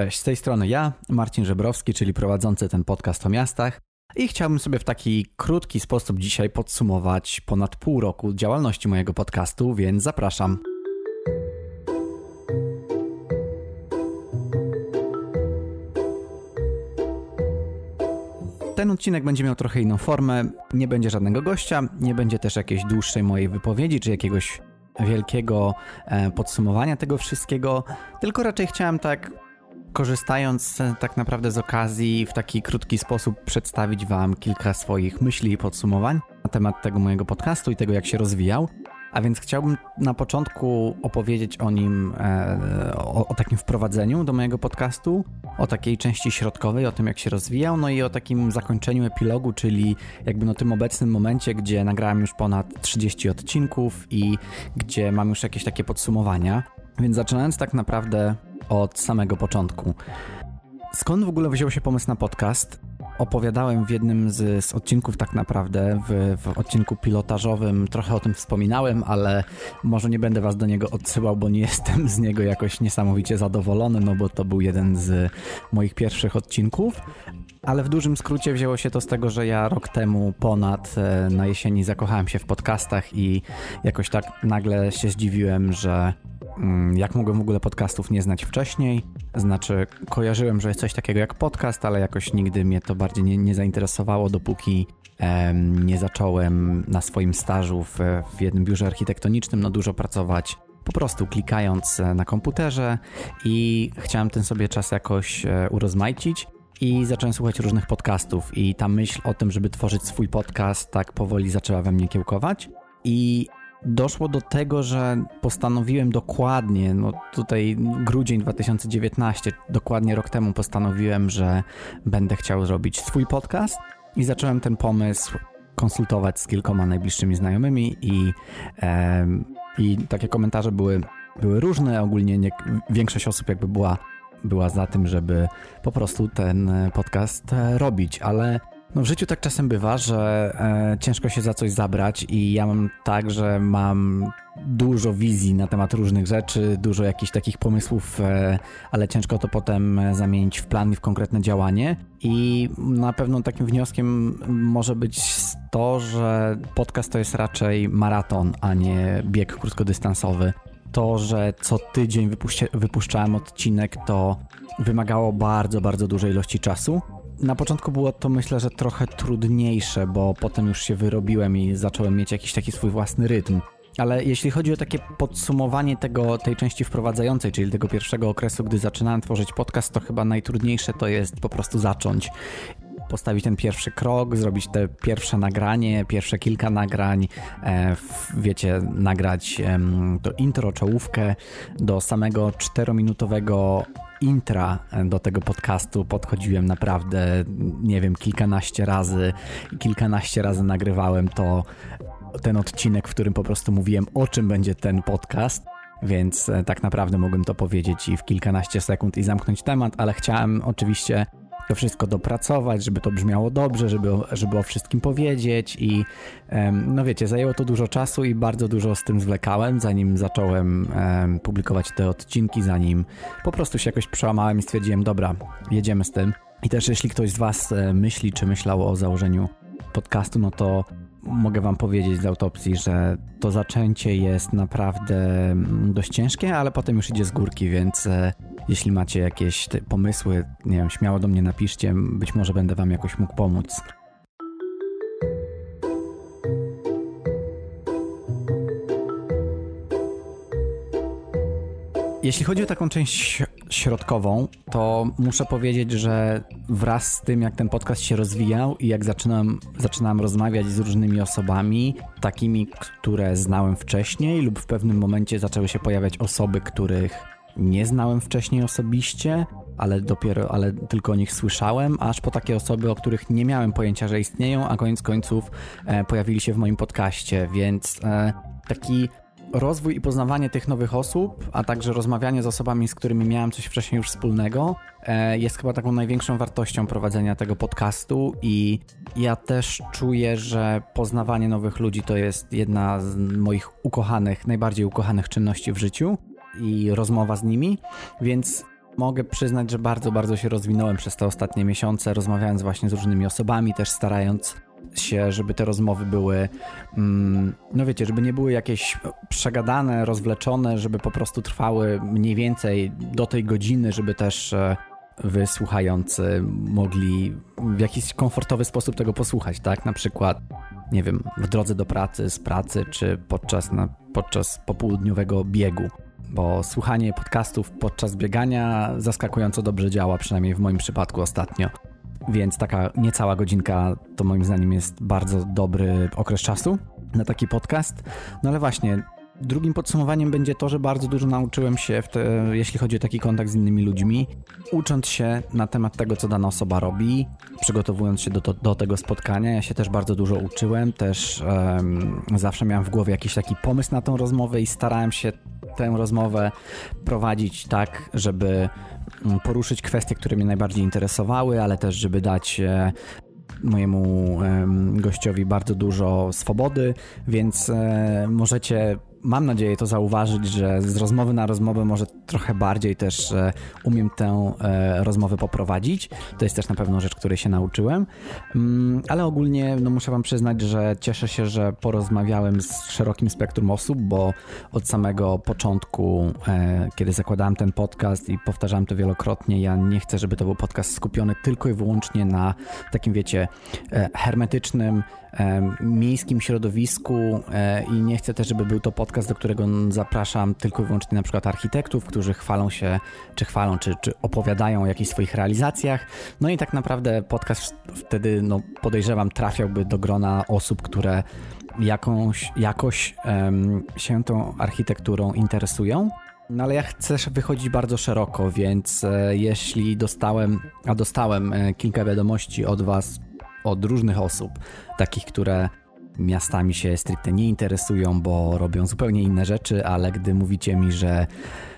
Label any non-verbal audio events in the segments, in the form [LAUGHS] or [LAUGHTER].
Cześć, z tej strony ja, Marcin Żebrowski, czyli prowadzący ten podcast o miastach. I chciałbym sobie w taki krótki sposób dzisiaj podsumować ponad pół roku działalności mojego podcastu, więc zapraszam. Ten odcinek będzie miał trochę inną formę. Nie będzie żadnego gościa, nie będzie też jakiejś dłuższej mojej wypowiedzi czy jakiegoś wielkiego e, podsumowania tego wszystkiego, tylko raczej chciałem tak korzystając tak naprawdę z okazji w taki krótki sposób przedstawić Wam kilka swoich myśli i podsumowań na temat tego mojego podcastu i tego, jak się rozwijał. A więc chciałbym na początku opowiedzieć o nim, e, o, o, takim wprowadzeniu do mojego podcastu, o takiej części środkowej, o tym jak się rozwijał, no i o takim zakończeniu epilogu, czyli jakby no tym obecnym momencie, gdzie nagrałem już ponad 30 odcinków i gdzie mam już jakieś takie podsumowania. Więc zaczynając tak naprawdę od samego początku. Skąd w ogóle wziął się pomysł na podcast? Opowiadałem w jednym z, z odcinków, tak naprawdę, w, w, odcinku pilotażowym, trochę o tym wspominałem, ale może nie będę Was do niego odsyłał, bo nie [LAUGHS] jestem z niego jakoś niesamowicie zadowolony, no bo to był jeden z moich pierwszych odcinków. Ale w dużym skrócie wzięło się to z tego, że ja rok temu ponad e, na jesieni zakochałem się w podcastach i jakoś tak nagle się zdziwiłem, że jak mogłem w ogóle podcastów nie znać wcześniej. Znaczy, kojarzyłem, że jest coś takiego jak podcast, ale jakoś nigdy mnie to bardziej nie, nie zainteresowało, dopóki em, nie zacząłem na swoim stażu w, w jednym biurze architektonicznym no dużo pracować po prostu klikając e, na komputerze i chciałem ten sobie czas jakoś e, urozmaicić i zacząłem słuchać różnych podcastów i ta myśl o tym, żeby tworzyć swój podcast tak powoli zaczęła we mnie kiełkować i doszło do tego, że postanowiłem dokładnie, no tutaj grudzień 2019, dokładnie rok temu postanowiłem, że będę chciał zrobić swój podcast i zacząłem ten pomysł konsultować z kilkoma najbliższymi znajomymi i, e, i takie komentarze były, były różne. Ogólnie nie, większość osób jakby była, była za tym, żeby po prostu ten podcast robić, ale no w życiu tak czasem bywa, że e, ciężko się za coś zabrać i ja mam tak, że mam dużo wizji na temat różnych rzeczy, dużo jakichś takich pomysłów, e, ale ciężko to potem zamienić w plan i w konkretne działanie. I na pewno takim wnioskiem może być to, że podcast to jest raczej maraton, a nie bieg krótkodystansowy. To, że co tydzień wypuszczałem odcinek, to wymagało bardzo, bardzo dużej ilości czasu na początku było to myślę, że trochę trudniejsze, bo potem już się wyrobiłem i zacząłem mieć jakiś taki swój własny rytm. Ale jeśli chodzi o takie podsumowanie tego, tej części wprowadzającej, czyli tego pierwszego okresu, gdy zaczynałem tworzyć podcast, to chyba najtrudniejsze to jest po prostu zacząć. Postawić ten pierwszy krok, zrobić te pierwsze nagranie, pierwsze kilka nagrań, e, wiecie, nagrać to intro, czołówkę do samego czterominutowego intra do tego podcastu podchodziłem naprawdę, nie wiem, kilkanaście razy. Kilkanaście razy nagrywałem to, ten odcinek, w którym po prostu mówiłem, o czym będzie ten podcast. Więc e, tak naprawdę mogłem to powiedzieć i w kilkanaście sekund i zamknąć temat, ale chciałem oczywiście to wszystko dopracować, żeby to brzmiało dobrze, żeby, żeby o wszystkim powiedzieć i no wiecie, zajęło to dużo czasu i bardzo dużo z tym zwlekałem, zanim zacząłem publikować te odcinki, zanim po prostu się jakoś przełamałem i stwierdziłem, dobra, jedziemy z tym. I też jeśli ktoś z Was e, myśli, czy myślał o założeniu podcastu, no to mogę Wam powiedzieć z autopsji, że to zaczęcie jest naprawdę mm, dość ciężkie, ale potem już idzie z górki, więc e, jeśli macie jakieś pomysły, nie wiem, śmiało do mnie napiszcie, być może będę Wam jakoś mógł pomóc. Jeśli chodzi o taką część środkową, to muszę powiedzieć, że wraz z tym, jak ten podcast się rozwijał i jak zaczynałem, zaczynałem rozmawiać z różnymi osobami, takimi, które znałem wcześniej, lub w pewnym momencie zaczęły się pojawiać osoby, których nie znałem wcześniej osobiście, ale dopiero, ale tylko o nich słyszałem, aż po takie osoby, o których nie miałem pojęcia, że istnieją, a koniec końców e, pojawili się w moim podcaście, więc e, taki rozwój i poznawanie tych nowych osób, a także rozmawianie z osobami, z którymi miałem coś wcześniej już wspólnego, e, jest chyba taką największą wartością prowadzenia tego podcastu i ja też czuję, że poznawanie nowych ludzi to jest jedna z moich ukochanych, najbardziej ukochanych czynności w życiu i rozmowa z nimi, więc Mogę przyznać, że bardzo, bardzo się rozwinąłem przez te ostatnie miesiące, rozmawiając właśnie z różnymi osobami, też starając się, żeby te rozmowy były, mm, no wiecie, żeby nie były jakieś przegadane, rozwleczone, żeby po prostu trwały mniej więcej do tej godziny, żeby też e, wy słuchający mogli w jakiś komfortowy sposób tego posłuchać, tak? Na przykład, nie wiem, w drodze do pracy, z pracy, czy podczas, na, podczas popołudniowego biegu. Bo słuchanie podcastów podczas biegania zaskakująco dobrze działa, przynajmniej w moim przypadku ostatnio. Więc taka niecała godzinka to moim zdaniem jest bardzo dobry okres czasu na taki podcast. No ale właśnie, Drugim podsumowaniem będzie to, że bardzo dużo nauczyłem się, te, jeśli chodzi o taki kontakt z innymi ludźmi, ucząc się na temat tego, co dana osoba robi, przygotowując się do, do, tego spotkania. Ja się też bardzo dużo uczyłem, też um, zawsze miałem w głowie jakiś taki pomysł na tą rozmowę i starałem się tę rozmowę prowadzić tak, żeby mm, poruszyć kwestie, które mnie najbardziej interesowały, ale też, żeby dać e, mojemu gościowi bardzo dużo swobody, więc e, możecie mam nadzieję to zauważyć, że z rozmowy na rozmowę może trochę bardziej też e, umiem tę e, rozmowę poprowadzić. To jest też na pewno rzecz, której się nauczyłem. Mm, ale ogólnie no, muszę Wam przyznać, że cieszę się, że porozmawiałem z szerokim spektrum osób, bo od samego początku, e, kiedy zakładałem ten podcast i powtarzałem to wielokrotnie, ja nie chcę, żeby to był podcast skupiony tylko i wyłącznie na takim, wiecie, hermetycznym, miejskim środowisku i nie chcę też, żeby był to podcast, do którego zapraszam tylko i wyłącznie na przykład architektów, którzy chwalą się, czy chwalą, czy, czy opowiadają o jakichś swoich realizacjach. No i tak naprawdę podcast wtedy, no podejrzewam, trafiałby do grona osób, które jakąś, jakoś um, się tą architekturą interesują. No ale ja chcę wychodzić bardzo szeroko, więc e, jeśli dostałem, a dostałem e, kilka wiadomości od Was od różnych osób, takich, które miastami się stricte nie interesują, bo robią zupełnie inne rzeczy, ale gdy mówicie mi, że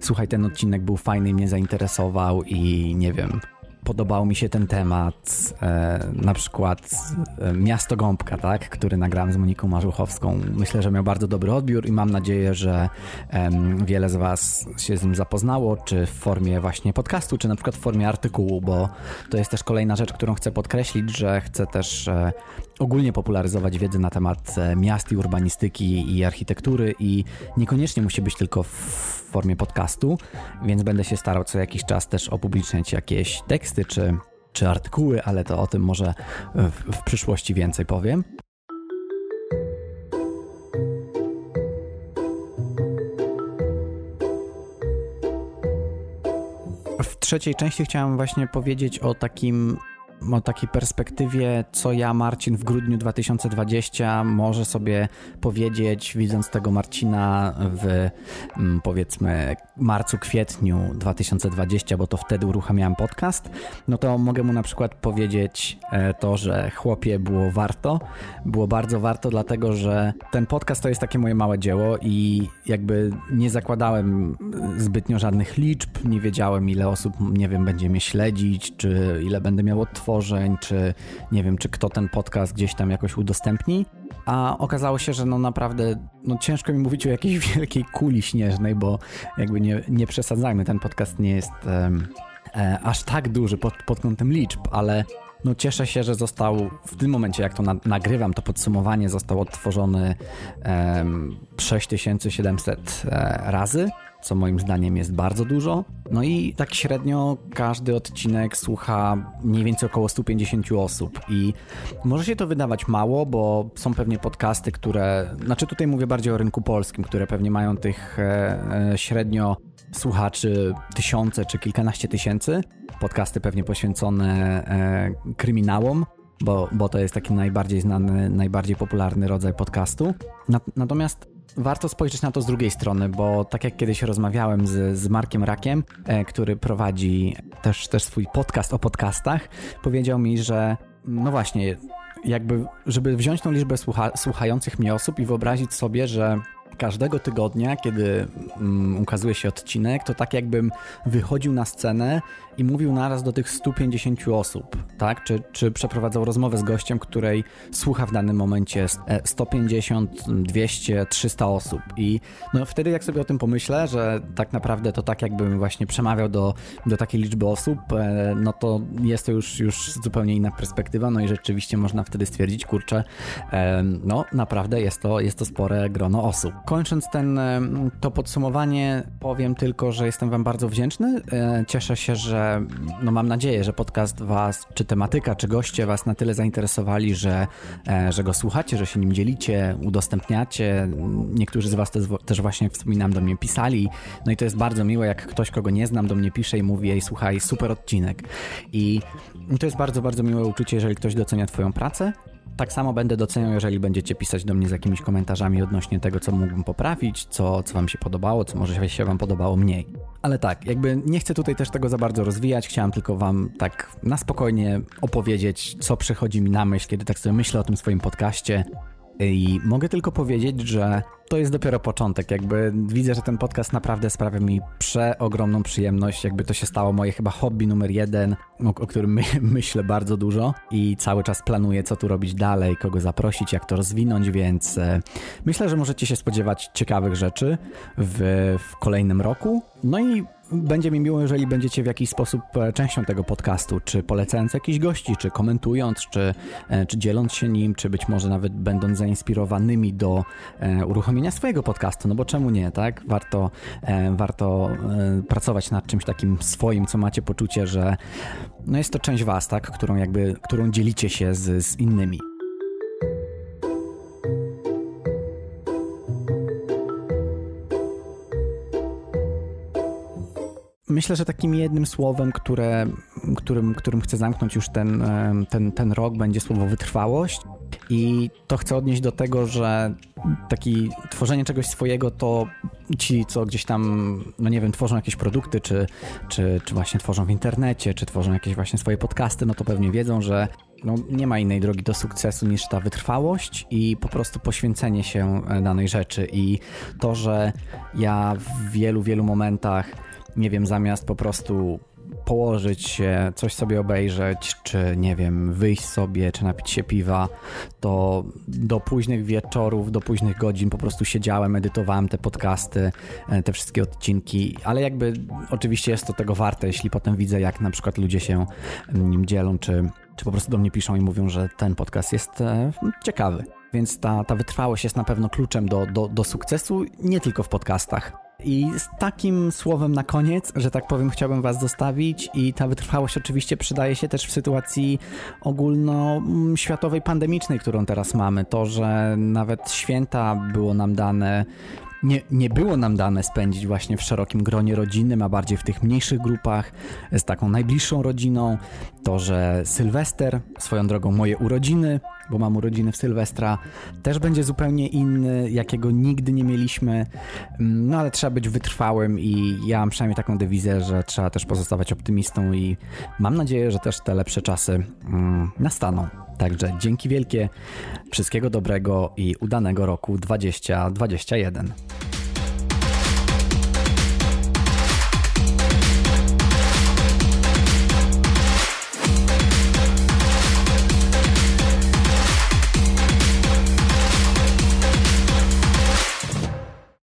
słuchaj, ten odcinek był fajny, mnie zainteresował i nie wiem, podobał mi się ten temat, e, na przykład e, Miasto Gąbka, tak, który nagrałem z Moniką Marzuchowską. Myślę, że miał bardzo dobry odbiór i mam nadzieję, że e, wiele z Was się z nim zapoznało, czy w formie właśnie podcastu, czy na przykład w formie artykułu, bo to jest też kolejna rzecz, którą chcę podkreślić, że chcę też e, ogólnie popularyzować wiedzę na temat e, miast i urbanistyki i architektury i niekoniecznie musi być tylko w formie podcastu, więc będę się starał co jakiś czas też opubliczniać jakieś teksty czy, czy artykuły, ale to o tym może w, w przyszłości więcej powiem. W trzeciej części chciałem właśnie powiedzieć o takim o takiej perspektywie, co ja, Marcin, w grudniu 2020 może sobie powiedzieć, widząc tego Marcina w mm, powiedzmy marcu, kwietniu 2020, bo to wtedy uruchamiałem podcast, no to mogę mu na przykład powiedzieć e, to, że chłopie było warto. Było bardzo warto, dlatego że ten podcast to jest takie moje małe dzieło i jakby nie zakładałem zbytnio żadnych liczb, nie wiedziałem ile osób, nie wiem, będzie mnie śledzić, czy ile będę miał odtworzeń czy nie wiem, czy kto ten podcast gdzieś tam jakoś udostępni. A okazało się, że no naprawdę no ciężko mi mówić o jakiejś [LAUGHS] wielkiej kuli śnieżnej, bo jakby nie, nie przesadzajmy, ten podcast nie jest um, e, aż tak duży pod, pod kątem liczb, ale no cieszę się, że został w tym momencie, jak to na, nagrywam, to podsumowanie zostało odtworzony um, 6700 e, razy co moim zdaniem jest bardzo dużo. No i tak średnio każdy odcinek słucha mniej więcej około 150 osób i może się to wydawać mało, bo są pewnie podcasty, które, znaczy tutaj mówię bardziej o rynku polskim, które pewnie mają tych e, e, średnio słuchaczy tysiące czy kilkanaście tysięcy. Podcasty pewnie poświęcone e, kryminałom, bo, bo to jest taki najbardziej znany, najbardziej popularny rodzaj podcastu. Natomiast warto spojrzeć na to z drugiej strony, bo tak jak kiedyś rozmawiałem z, z Markiem Rakiem, e, który prowadzi też, też swój podcast o podcastach, powiedział mi, że no właśnie, jakby, żeby wziąć tą liczbę słucha, słuchających mnie osób i wyobrazić sobie, że każdego tygodnia, kiedy um, ukazuje się odcinek, to tak jakbym wychodził na scenę i mówił naraz do tych 150 osób, tak? Czy, czy przeprowadzał rozmowę z gościem, której słucha w danym momencie 150, 200, 300 osób. I no wtedy jak sobie o tym pomyślę, że tak naprawdę to tak jakbym właśnie przemawiał do, do takiej liczby osób, e, no to jest to już, już zupełnie inna perspektywa, no i rzeczywiście można wtedy stwierdzić, kurczę, e, no naprawdę jest to, jest to spore grono osób. Kończąc ten, e, to podsumowanie, powiem tylko, że jestem Wam bardzo wdzięczny. Cieszę się, że no mam nadzieję, że podcast Was, czy tematyka, czy goście Was na tyle zainteresowali, że, e, że go słuchacie, że się nim dzielicie, udostępniacie. Niektórzy z Was też, też właśnie wspominam do mnie pisali. No i to jest bardzo miłe, jak ktoś, kogo nie znam, do mnie pisze i mówi: Ej, słuchaj, super odcinek. I to jest bardzo, bardzo miłe uczucie, jeżeli ktoś docenia Twoją pracę. Tak samo będę doceniał, jeżeli będziecie pisać do mnie z jakimiś komentarzami odnośnie tego, co mógłbym poprawić, co, co Wam się podobało, co może się Wam podobało mniej. Ale tak, jakby nie chcę tutaj też tego za bardzo rozwijać, chciałem tylko Wam tak na spokojnie opowiedzieć, co przychodzi mi na myśl, kiedy tak sobie myślę o tym swoim podcaście. I mogę tylko powiedzieć, że to jest dopiero początek. Jakby widzę, że ten podcast naprawdę sprawia mi przeogromną przyjemność. Jakby to się stało moje chyba hobby numer jeden, o, o którym my, [LAUGHS] myślę bardzo dużo i cały czas planuję, co tu robić dalej, kogo zaprosić, jak to rozwinąć, więc e, myślę, że możecie się spodziewać ciekawych rzeczy w, w kolejnym roku. No i będzie mi miło, jeżeli będziecie w jakiś sposób e, częścią tego podcastu, czy polecając jakichś gości, czy komentując, czy, e, czy dzieląc się nim, czy być może nawet będąc zainspirowanymi do e, uruchomienia swojego podcastu, no bo czemu nie, tak? Warto, warto pracować nad czymś takim swoim, co macie poczucie, że no jest to część was, tak? Którą jakby, którą dzielicie się z, z innymi. Myślę, że takim jednym słowem, które, którym, którym chcę zamknąć już ten, ten, ten rok, będzie słowo wytrwałość. I to chcę odnieść do tego, że taki tworzenie czegoś swojego to ci, co gdzieś tam, no nie wiem, tworzą jakieś produkty, czy, czy, czy właśnie tworzą w internecie, czy tworzą jakieś właśnie swoje podcasty, no to pewnie wiedzą, że no, nie ma innej drogi do sukcesu niż ta wytrwałość i po prostu poświęcenie się danej rzeczy. I to, że ja w wielu, wielu momentach nie wiem, zamiast po prostu położyć się, coś sobie obejrzeć, czy nie wiem, wyjść sobie, czy napić się piwa, to do późnych wieczorów, do późnych godzin po prostu siedziałem, edytowałem te podcasty, e, te wszystkie odcinki, ale jakby oczywiście jest to tego warte, jeśli potem widzę, jak na przykład ludzie się nim dzielą, czy, czy po prostu do mnie piszą i mówią, że ten podcast jest e, ciekawy. Więc ta, ta wytrwałość jest na pewno kluczem do, do, do sukcesu, nie tylko w podcastach. I z takim słowem na koniec, że tak powiem, chciałbym Was zostawić i ta wytrwałość oczywiście przydaje się też w sytuacji ogólnoświatowej, pandemicznej, którą teraz mamy. To, że nawet święta było nam dane nie, nie było nam dane spędzić właśnie w szerokim gronie rodzinnym, a bardziej w tych mniejszych grupach z taką najbliższą rodziną. To, że Sylwester, swoją drogą moje urodziny, bo mam urodziny w Sylwestra, też będzie zupełnie inny, jakiego nigdy nie mieliśmy. No ale trzeba być wytrwałym i ja mam przynajmniej taką dewizję, że trzeba też pozostawać optymistą i mam nadzieję, że też te lepsze czasy mm, nastaną. Także dzięki wielkie, wszystkiego dobrego i udanego roku 2021.